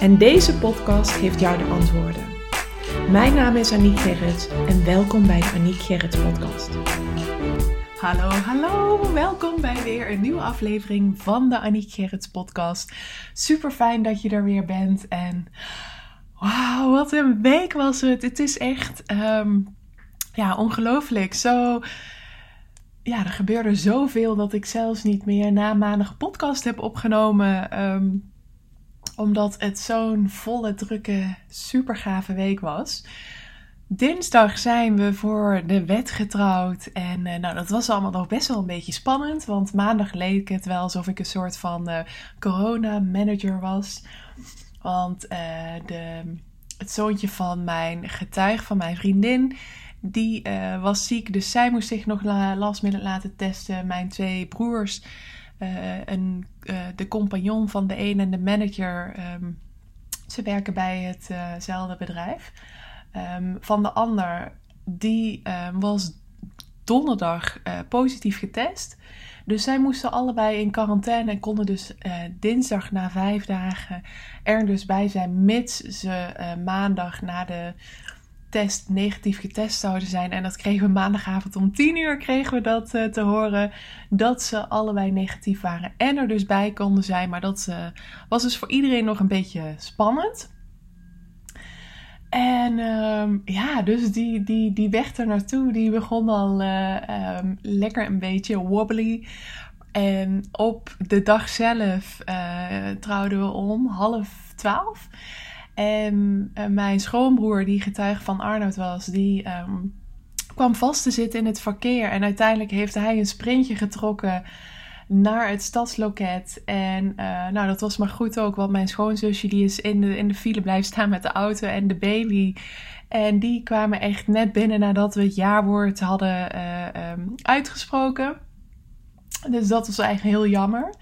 En deze podcast geeft jou de antwoorden. Mijn naam is Aniek Gerrits en welkom bij de Aniek Gerrits podcast. Hallo, hallo, welkom bij weer een nieuwe aflevering van de Aniek Gerrits podcast. Super fijn dat je er weer bent en wauw, wat een week was het. Het is echt, ehm, ja, ongelooflijk. Zo, ja, er gebeurde zoveel dat ik zelfs niet meer na maandag podcast heb opgenomen. Um, omdat het zo'n volle, drukke, super gave week was. Dinsdag zijn we voor de wet getrouwd. En uh, nou, dat was allemaal nog best wel een beetje spannend. Want maandag leek het wel alsof ik een soort van uh, corona-manager was. Want uh, de, het zoontje van mijn getuig, van mijn vriendin, die was ziek. Dus zij moest zich nog last minute laten testen. Mijn twee broers een, uh, de compagnon van de een en de manager. Um, ze werken bij hetzelfde bedrijf. Um, van de ander, die um, was donderdag positief getest. Dus zij moesten allebei in quarantaine en konden dus dinsdag na vijf dagen er dus bij zijn, mits ze maandag na de negatief getest zouden zijn. En dat kregen we maandagavond om 10 uur kregen we dat uh, te horen. Dat ze allebei negatief waren en er dus bij konden zijn. Maar dat uh, was dus voor iedereen nog een beetje spannend. En um, ja, dus die, die, die weg er naartoe, die begon al uh, um, lekker een beetje wobbly. En op de dag zelf trouwden we om half twaalf. En uh, mijn schoonbroer, die getuige van Arnoud was, die um, kwam vast te zitten in het verkeer. En uiteindelijk heeft hij een sprintje getrokken naar het stadsloket. En uh, nou, dat was maar goed ook, want mijn schoonzusje die is in de, in de file blijven staan met de auto en de baby. En die kwamen echt net binnen nadat we het jaarwoord hadden uh, um, uitgesproken. Dus dat was eigenlijk heel jammer.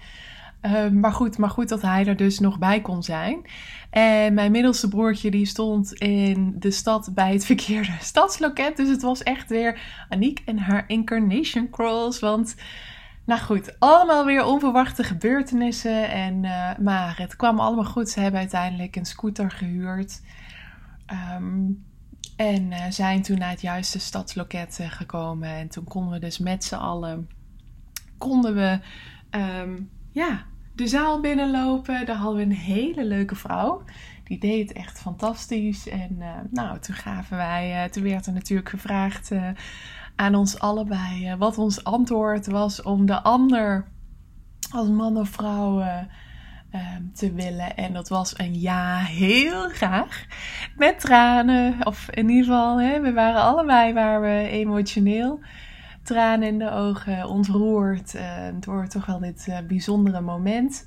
Uh, maar, goed, maar goed dat hij er dus nog bij kon zijn. En mijn middelste broertje die stond in de stad bij het verkeerde stadsloket. Dus het was echt weer Aniek en haar incarnation crawls. Want, nou goed, allemaal weer onverwachte gebeurtenissen. En, uh, maar het kwam allemaal goed. Ze hebben uiteindelijk een scooter gehuurd. Um, en uh, zijn toen naar het juiste stadsloket gekomen. En toen konden we dus met z'n allen... Konden we... Um, ja, de zaal binnenlopen. Daar hadden we een hele leuke vrouw. Die deed echt fantastisch. En uh, nou, toen gaven wij, uh, toen werd er natuurlijk gevraagd uh, aan ons allebei wat ons antwoord was om de ander als man of vrouw te willen. En dat was een ja, heel graag. Met tranen. Of in ieder geval, hè, we waren allebei waren we emotioneel tranen in de ogen, ontroerd uh, door toch wel dit uh, bijzondere moment.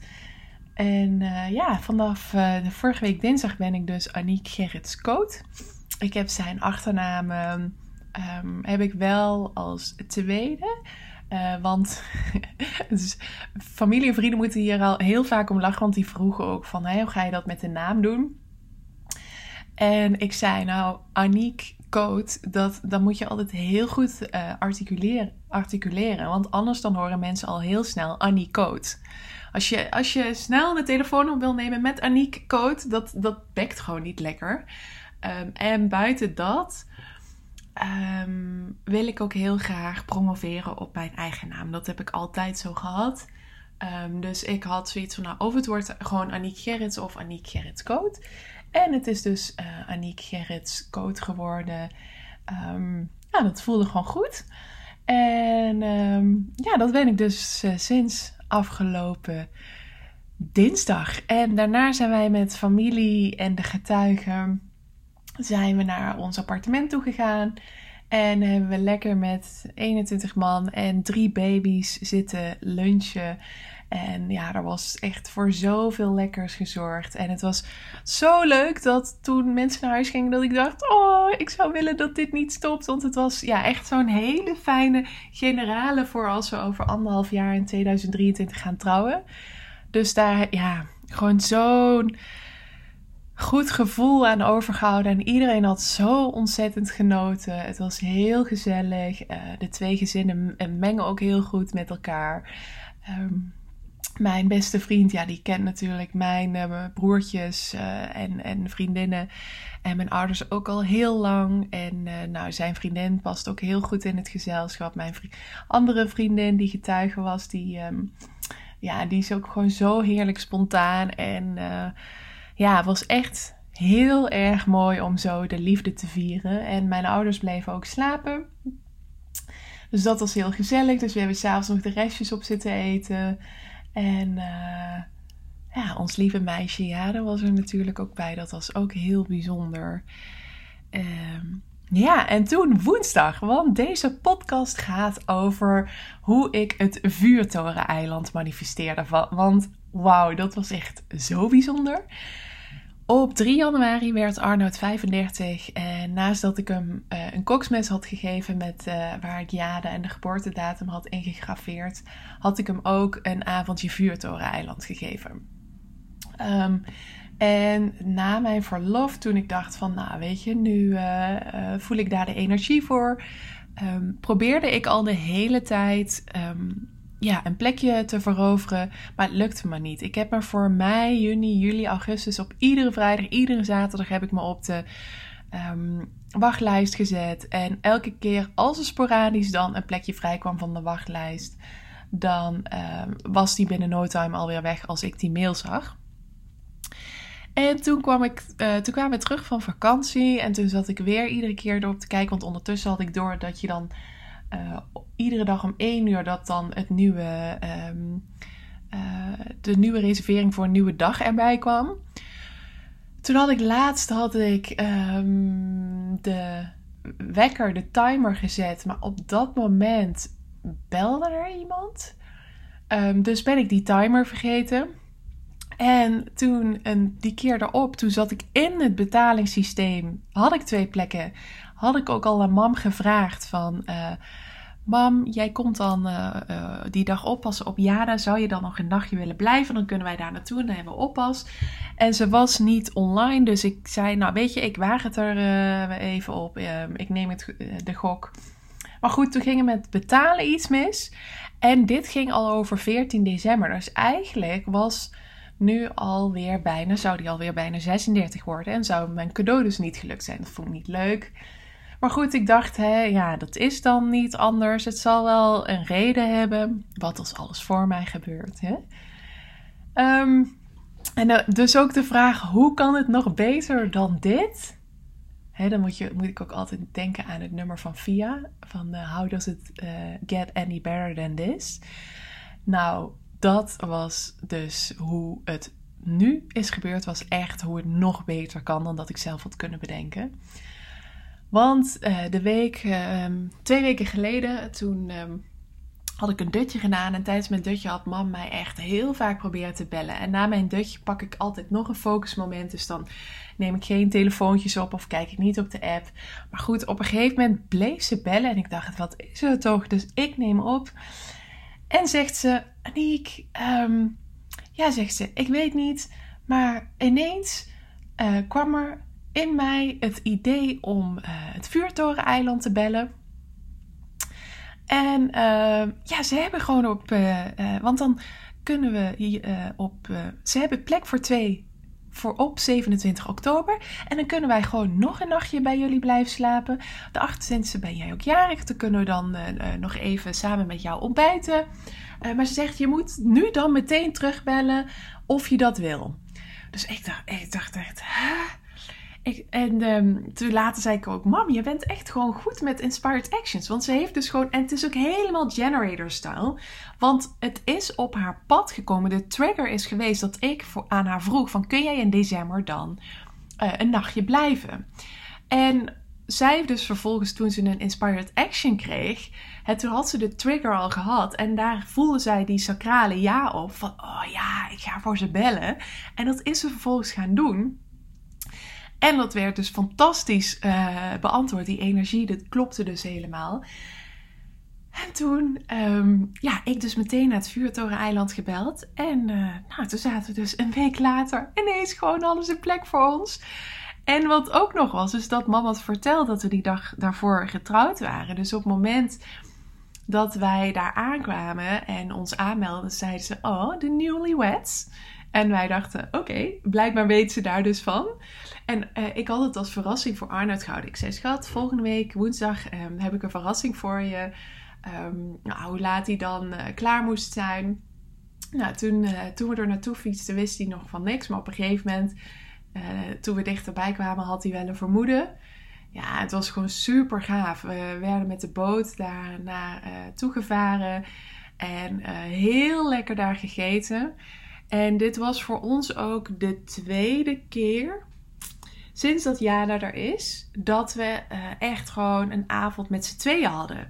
En uh, ja, vanaf de vorige week dinsdag ben ik dus Aniek Gerrits Koot. Ik heb zijn achternaam um, heb ik wel als tweede. want dus familie en vrienden moeten hier al heel vaak om lachen. Want die vroegen ook van, hoe ga je dat met de naam doen? En ik zei, nou, Aniek code, dat, dan moet je altijd heel goed uh, articuleren, articuleren. Want anders dan horen mensen al heel snel Annie Code. Als je, als je snel de telefoon op wil nemen met Aniek Code, dat, dat bekt gewoon niet lekker. Um, en buiten dat um, wil ik ook heel graag promoveren op mijn eigen naam. Dat heb ik altijd zo gehad. Um, dus ik had zoiets van, nou, of het wordt gewoon Aniek Gerrits of Aniek Gerrits Code. En het is dus uh, Aniek Gerrits code geworden. Um, ja, dat voelde gewoon goed. En um, ja, dat ben ik dus uh, sinds afgelopen dinsdag. En daarna zijn wij met familie en de getuigen zijn we naar ons appartement toe gegaan. En hebben we lekker met 21 man en drie baby's zitten lunchen. En ja, er was echt voor zoveel lekkers gezorgd. En het was zo leuk dat toen mensen naar huis gingen, dat ik dacht: Oh, ik zou willen dat dit niet stopt. Want het was ja, echt zo'n hele fijne generale voor als we over anderhalf jaar in 2023 gaan trouwen. Dus daar, ja, gewoon zo'n goed gevoel aan overgehouden. En iedereen had zo ontzettend genoten. Het was heel gezellig. Uh, de twee gezinnen mengen ook heel goed met elkaar. Um, mijn beste vriend, ja, die kent natuurlijk mijn, uh, broertjes uh, en, en vriendinnen. En mijn ouders ook al heel lang. En uh, nou, zijn vriendin past ook heel goed in het gezelschap. Mijn andere vriendin die getuige was, die, um, ja, die is ook gewoon zo heerlijk spontaan. En ja, het was echt heel erg mooi om zo de liefde te vieren. En mijn ouders bleven ook slapen. Dus dat was heel gezellig. Dus we hebben s'avonds nog de restjes op zitten eten. En uh, ja, ons lieve meisje Jade was er natuurlijk ook bij. Dat was ook heel bijzonder. Um, ja, en toen woensdag, want deze podcast gaat over hoe ik het vuurtoren-eiland manifesteerde. Want wauw, dat was echt zo bijzonder. Op 3 januari werd Arnoud 35 en naast dat ik hem uh, een koksmes had gegeven met uh, waar ik jade en de geboortedatum had ingegraveerd, had ik hem ook een avondje vuurtoren-eiland gegeven. Um, en na mijn verlof, toen ik dacht van, nou weet je, nu uh, voel ik daar de energie voor, um, probeerde ik al de hele tijd um, ja, een plekje te veroveren. Maar het lukte me niet. Ik heb me voor mei, juni, juli, augustus op iedere vrijdag, iedere zaterdag heb ik me op de um, wachtlijst gezet. En elke keer als er sporadisch dan een plekje vrij kwam van de wachtlijst, dan um, was die binnen no time alweer weg als ik die mail zag. En toen, kwam ik, uh, toen kwamen we terug van vakantie en toen zat ik weer iedere keer erop te kijken. Want ondertussen had ik door dat je dan uh, iedere dag om één uur dat dan het nieuwe, um, uh, de nieuwe reservering voor een nieuwe dag erbij kwam. Toen had ik laatst had ik um, de wekker, de timer gezet. Maar op dat moment belde er iemand. Um, dus ben ik die timer vergeten. En toen, en die keer erop, toen zat ik in het betalingssysteem. Had ik twee plekken had ik ook al aan mam gevraagd van... Uh, mam, jij komt dan uh, uh, die dag oppassen op Jada. Zou je dan nog een nachtje willen blijven? Dan kunnen wij daar naartoe en dan hebben we oppas. En ze was niet online, dus ik zei... Nou, weet je, ik waag het er even op. Ehm, ik neem het, de gok. Maar goed, toen ging er met betalen iets mis. En dit ging al over 14 december. Dus eigenlijk was nu alweer bijna, zou die alweer bijna 36 worden. En zou mijn cadeau dus niet gelukt zijn. Dat vond ik niet leuk. Maar goed, ik dacht, hè, ja, dat is dan niet anders. Het zal wel een reden hebben. Wat als alles voor mij gebeurt. Hè? Um, en uh, dus ook de vraag, hoe kan het nog beter dan dit? Hè, dan moet, je, moet ik ook altijd denken aan het nummer van Via. Van uh, How does it uh, get any better than this? Nou, dat was dus hoe het nu is gebeurd. Was echt hoe het nog beter kan dan dat ik zelf had kunnen bedenken. Want uh, de week, uh, twee weken geleden, toen um, had ik een dutje gedaan. En tijdens mijn dutje had mam mij echt heel vaak proberen te bellen. En na mijn dutje pak ik altijd nog een focusmoment. Dus dan neem ik geen telefoontjes op of kijk ik niet op de app. Maar goed, op een gegeven moment bleef ze bellen. En ik dacht, wat is er toch? Dus ik neem op. En zegt ze, Um, ja, zegt ze, ik weet niet. Maar ineens uh, kwam er in mij het idee om uh, het vuurtoreneiland te bellen. En uh, ja, ze hebben gewoon op. Uh, want dan kunnen we hier op. ze hebben plek voor twee voor op 27 oktober. En dan kunnen wij gewoon nog een nachtje bij jullie blijven slapen. De 28e ben jij ook jarig. Dan kunnen we dan nog even samen met jou ontbijten. maar ze zegt: je moet nu dan meteen terugbellen of je dat wil. Dus ik dacht, ik dacht echt. Hè? Ik, en um, toen later zei ik ook, mam, je bent echt gewoon goed met inspired actions. Want ze heeft dus gewoon, en het is ook helemaal generator style. Want het is op haar pad gekomen. De trigger is geweest dat ik aan haar vroeg van, kun jij in december dan uh, een nachtje blijven? En zij dus vervolgens toen ze een inspired action kreeg, hè, toen had ze de trigger al gehad. En daar voelde zij die sacrale ja op. Van, oh ja, ik ga voor ze bellen. En dat is ze vervolgens gaan doen. En dat werd dus fantastisch uh, beantwoord. Die energie, dat klopte dus helemaal. En toen, um, ja, ik dus meteen naar het Vuurtoren-eiland gebeld. En uh, nou, toen zaten we dus een week later ineens gewoon alles in plek voor ons. En wat ook nog was, is dat mama had verteld dat we die dag daarvoor getrouwd waren. Dus op het moment dat wij daar aankwamen en ons aanmelden, zeiden ze: Oh, de newlyweds. En wij dachten: Oké, blijkbaar weten ze daar dus van. En uh, ik had het als verrassing voor Arnoud gehouden. Ik zei: Schat, volgende week woensdag um, heb ik een verrassing voor je. Um, nou, hoe laat hij dan uh, klaar moest zijn. Nou, toen, uh, toen we er naartoe fietsten, wist hij nog van niks. Maar op een gegeven moment toen we dichterbij kwamen, had hij wel een vermoeden. Ja, het was gewoon super gaaf. We werden met de boot daar naartoe uh, gevaren en heel lekker daar gegeten. En dit was voor ons ook de tweede keer sinds dat Jana er is, dat we echt gewoon een avond met z'n tweeën hadden.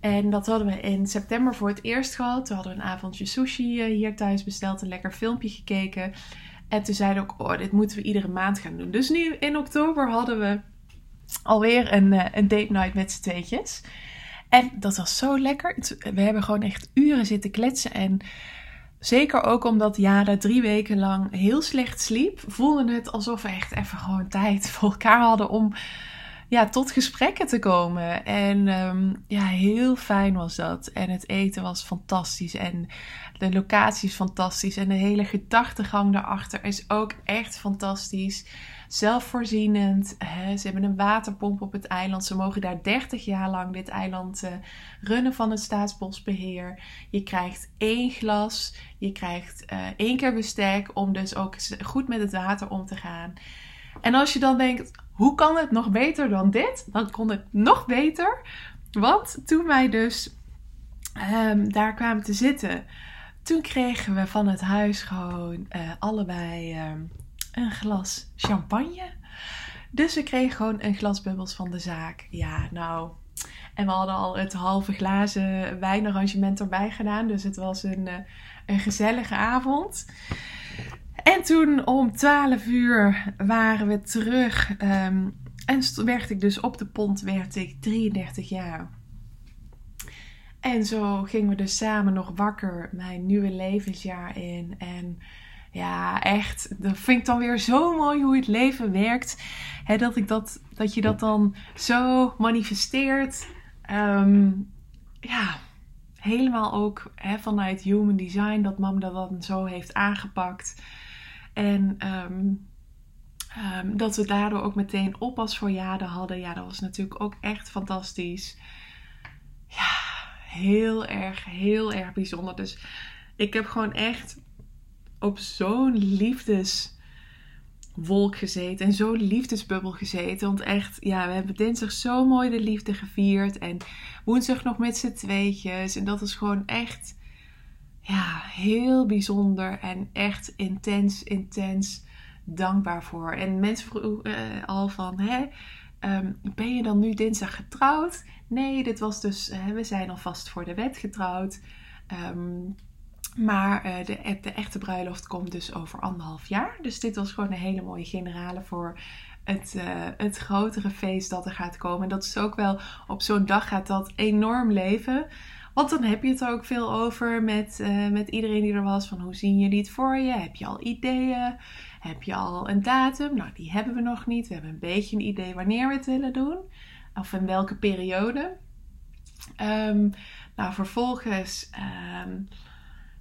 En dat hadden we in september voor het eerst gehad. Toen hadden we een avondje sushi hier thuis besteld, een lekker filmpje gekeken. En toen zeiden we ook, oh, dit moeten we iedere maand gaan doen. Dus nu in oktober hadden we alweer een, uh, een date night met z'n tweetjes. En dat was zo lekker. We hebben gewoon echt uren zitten kletsen. En zeker ook omdat Jada drie weken lang heel slecht sliep, voelde het alsof we echt even gewoon tijd voor elkaar hadden om ja, tot gesprekken te komen. En um, ja, heel fijn was dat. En het eten was fantastisch. En de locatie is fantastisch. En de hele gedachtegang daarachter is ook echt fantastisch. Zelfvoorzienend. Ze hebben een waterpomp op het eiland. Ze mogen daar 30 jaar lang dit eiland uh, runnen van het Staatsbosbeheer. Je krijgt één glas. Je krijgt uh, één keer bestek om dus ook goed met het water om te gaan. En als je dan denkt, hoe kan het nog beter dan dit? Dan kon het nog beter. Want toen wij dus um, daar kwamen te zitten, toen kregen we van het huis gewoon uh, allebei um, een glas champagne. Dus we kregen gewoon een glas bubbels van de zaak. Ja, nou. En we hadden al het halve glazen wijnarrangement erbij gedaan. Dus het was een, uh, een gezellige avond. En toen om 12 uur waren we terug. Um, en werd ik dus op de pont werd ik 33 jaar. En zo gingen we dus samen nog wakker mijn nieuwe levensjaar in. En ja, echt, dat vind ik dan weer zo mooi hoe het leven werkt. Dat, ik dat, dat je dat dan zo manifesteert. Um, ja, helemaal ook vanuit human design, dat mam dat dan zo heeft aangepakt. En um, um, dat we daardoor ook meteen oppas voor Jade hadden. Ja, dat was natuurlijk ook echt fantastisch. Ja, heel erg, heel erg bijzonder. Dus ik heb gewoon echt op zo'n liefdeswolk gezeten. En zo'n liefdesbubbel gezeten. Want echt, ja, we hebben dinsdag zo mooi de liefde gevierd. En woensdag nog met z'n tweetjes. En dat is gewoon echt ja, heel bijzonder en echt intens, intens dankbaar voor. En mensen vroegen uh, al van, hè, um, ben je dan nu dinsdag getrouwd? Nee, dit was dus, uh, we zijn alvast voor de wet getrouwd. Um, maar uh, de, de, echte bruiloft komt dus over anderhalf jaar. Dus dit was gewoon een hele mooie generale voor het, het grotere feest dat er gaat komen. En dat is ook wel, op zo'n dag gaat dat enorm leven. Want dan heb je het er ook veel over met, uh, met iedereen die er was. Van hoe zien jullie het voor je? Heb je al ideeën? Heb je al een datum? Nou, die hebben we nog niet. We hebben een beetje een idee wanneer we het willen doen. Of in welke periode. Um, nou, vervolgens um,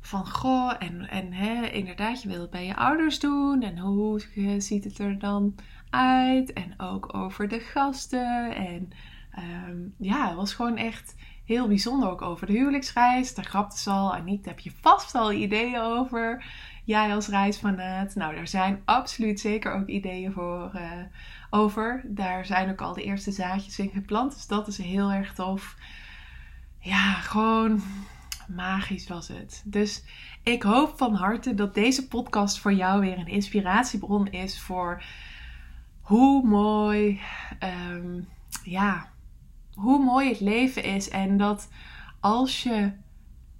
van goh, en, en hè, inderdaad, je wil het bij je ouders doen. En hoe ziet het er dan uit? En ook over de gasten. En um, ja, het was gewoon echt heel bijzonder ook over de huwelijksreis. Daar grapte ze al. En niet heb je vast al ideeën over. Jij als reisfanaat. Nou, daar zijn absoluut zeker ook ideeën voor uh, over. Daar zijn ook al de eerste zaadjes in geplant. Dus dat is heel erg tof. Ja, gewoon magisch was het. Dus ik hoop van harte dat deze podcast voor jou weer een inspiratiebron is voor hoe mooi um, ja, hoe mooi het leven is. En dat als je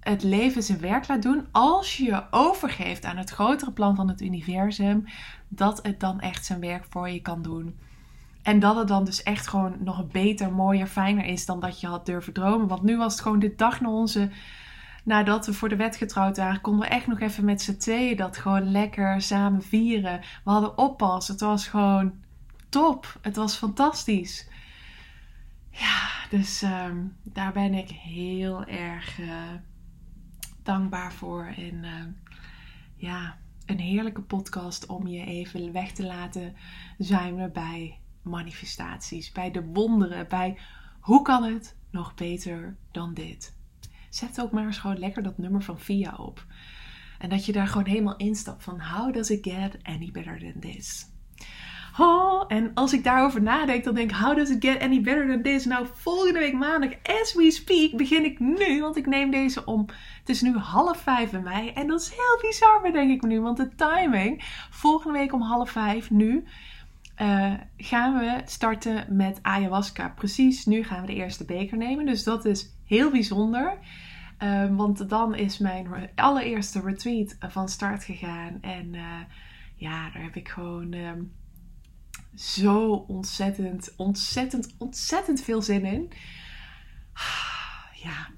het leven zijn werk laat doen, als je je overgeeft aan het grotere plan van het universum, dat het dan echt zijn werk voor je kan doen. En dat het dan dus echt gewoon nog beter, mooier, fijner is dan dat je had durven dromen. Want nu was het gewoon de dag na onze. Nadat we voor de wet getrouwd waren, konden we echt nog even met z'n tweeën dat gewoon lekker samen vieren. We hadden oppas. Het was gewoon top. Het was fantastisch. Ja, dus ehm, daar ben ik heel erg uh, dankbaar voor. En uh, ja, een heerlijke podcast om je even weg te laten zijn bij manifestaties, bij de wonderen, bij hoe kan het nog beter dan dit. Zet ook maar eens gewoon lekker dat nummer van Via op. En dat je daar gewoon helemaal instapt van how does it get any better than this? Oh, en als ik daarover nadenk, dan denk ik, how does it get any better than this? Nou, volgende week maandag, as we speak, begin ik nu, want ik neem deze om, het is nu half vijf mij. En dat is heel bizar, denk ik nu, want de timing, volgende week om half vijf, nu, uh, gaan we starten met ayahuasca. Precies nu gaan we de eerste beker nemen, dus dat is heel bijzonder. Uh, want dan is mijn allereerste retreat van start gegaan. En uh, ja, daar heb ik gewoon um, zo ontzettend, ontzettend, ontzettend veel zin in. Ja.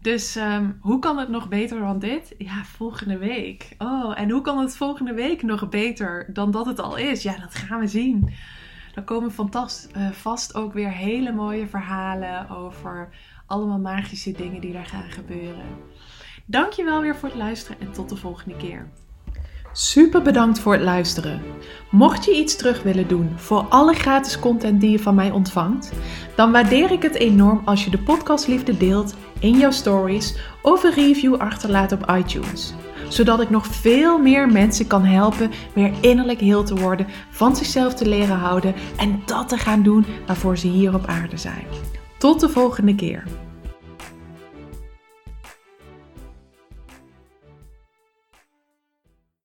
Dus um, hoe kan het nog beter dan dit? Ja, volgende week. Oh, en hoe kan het volgende week nog beter dan dat het al is? Ja, dat gaan we zien. Dan komen vast, uh, vast ook weer hele mooie verhalen over allemaal magische dingen die daar gaan gebeuren. Dankjewel weer voor het luisteren en tot de volgende keer. Super bedankt voor het luisteren. Mocht je iets terug willen doen voor alle gratis content die je van mij ontvangt, dan waardeer ik het enorm als je de podcastliefde deelt in jouw stories of een review achterlaat op iTunes. Zodat ik nog veel meer mensen kan helpen weer innerlijk heel te worden, van zichzelf te leren houden en dat te gaan doen waarvoor ze hier op aarde zijn. Tot de volgende keer.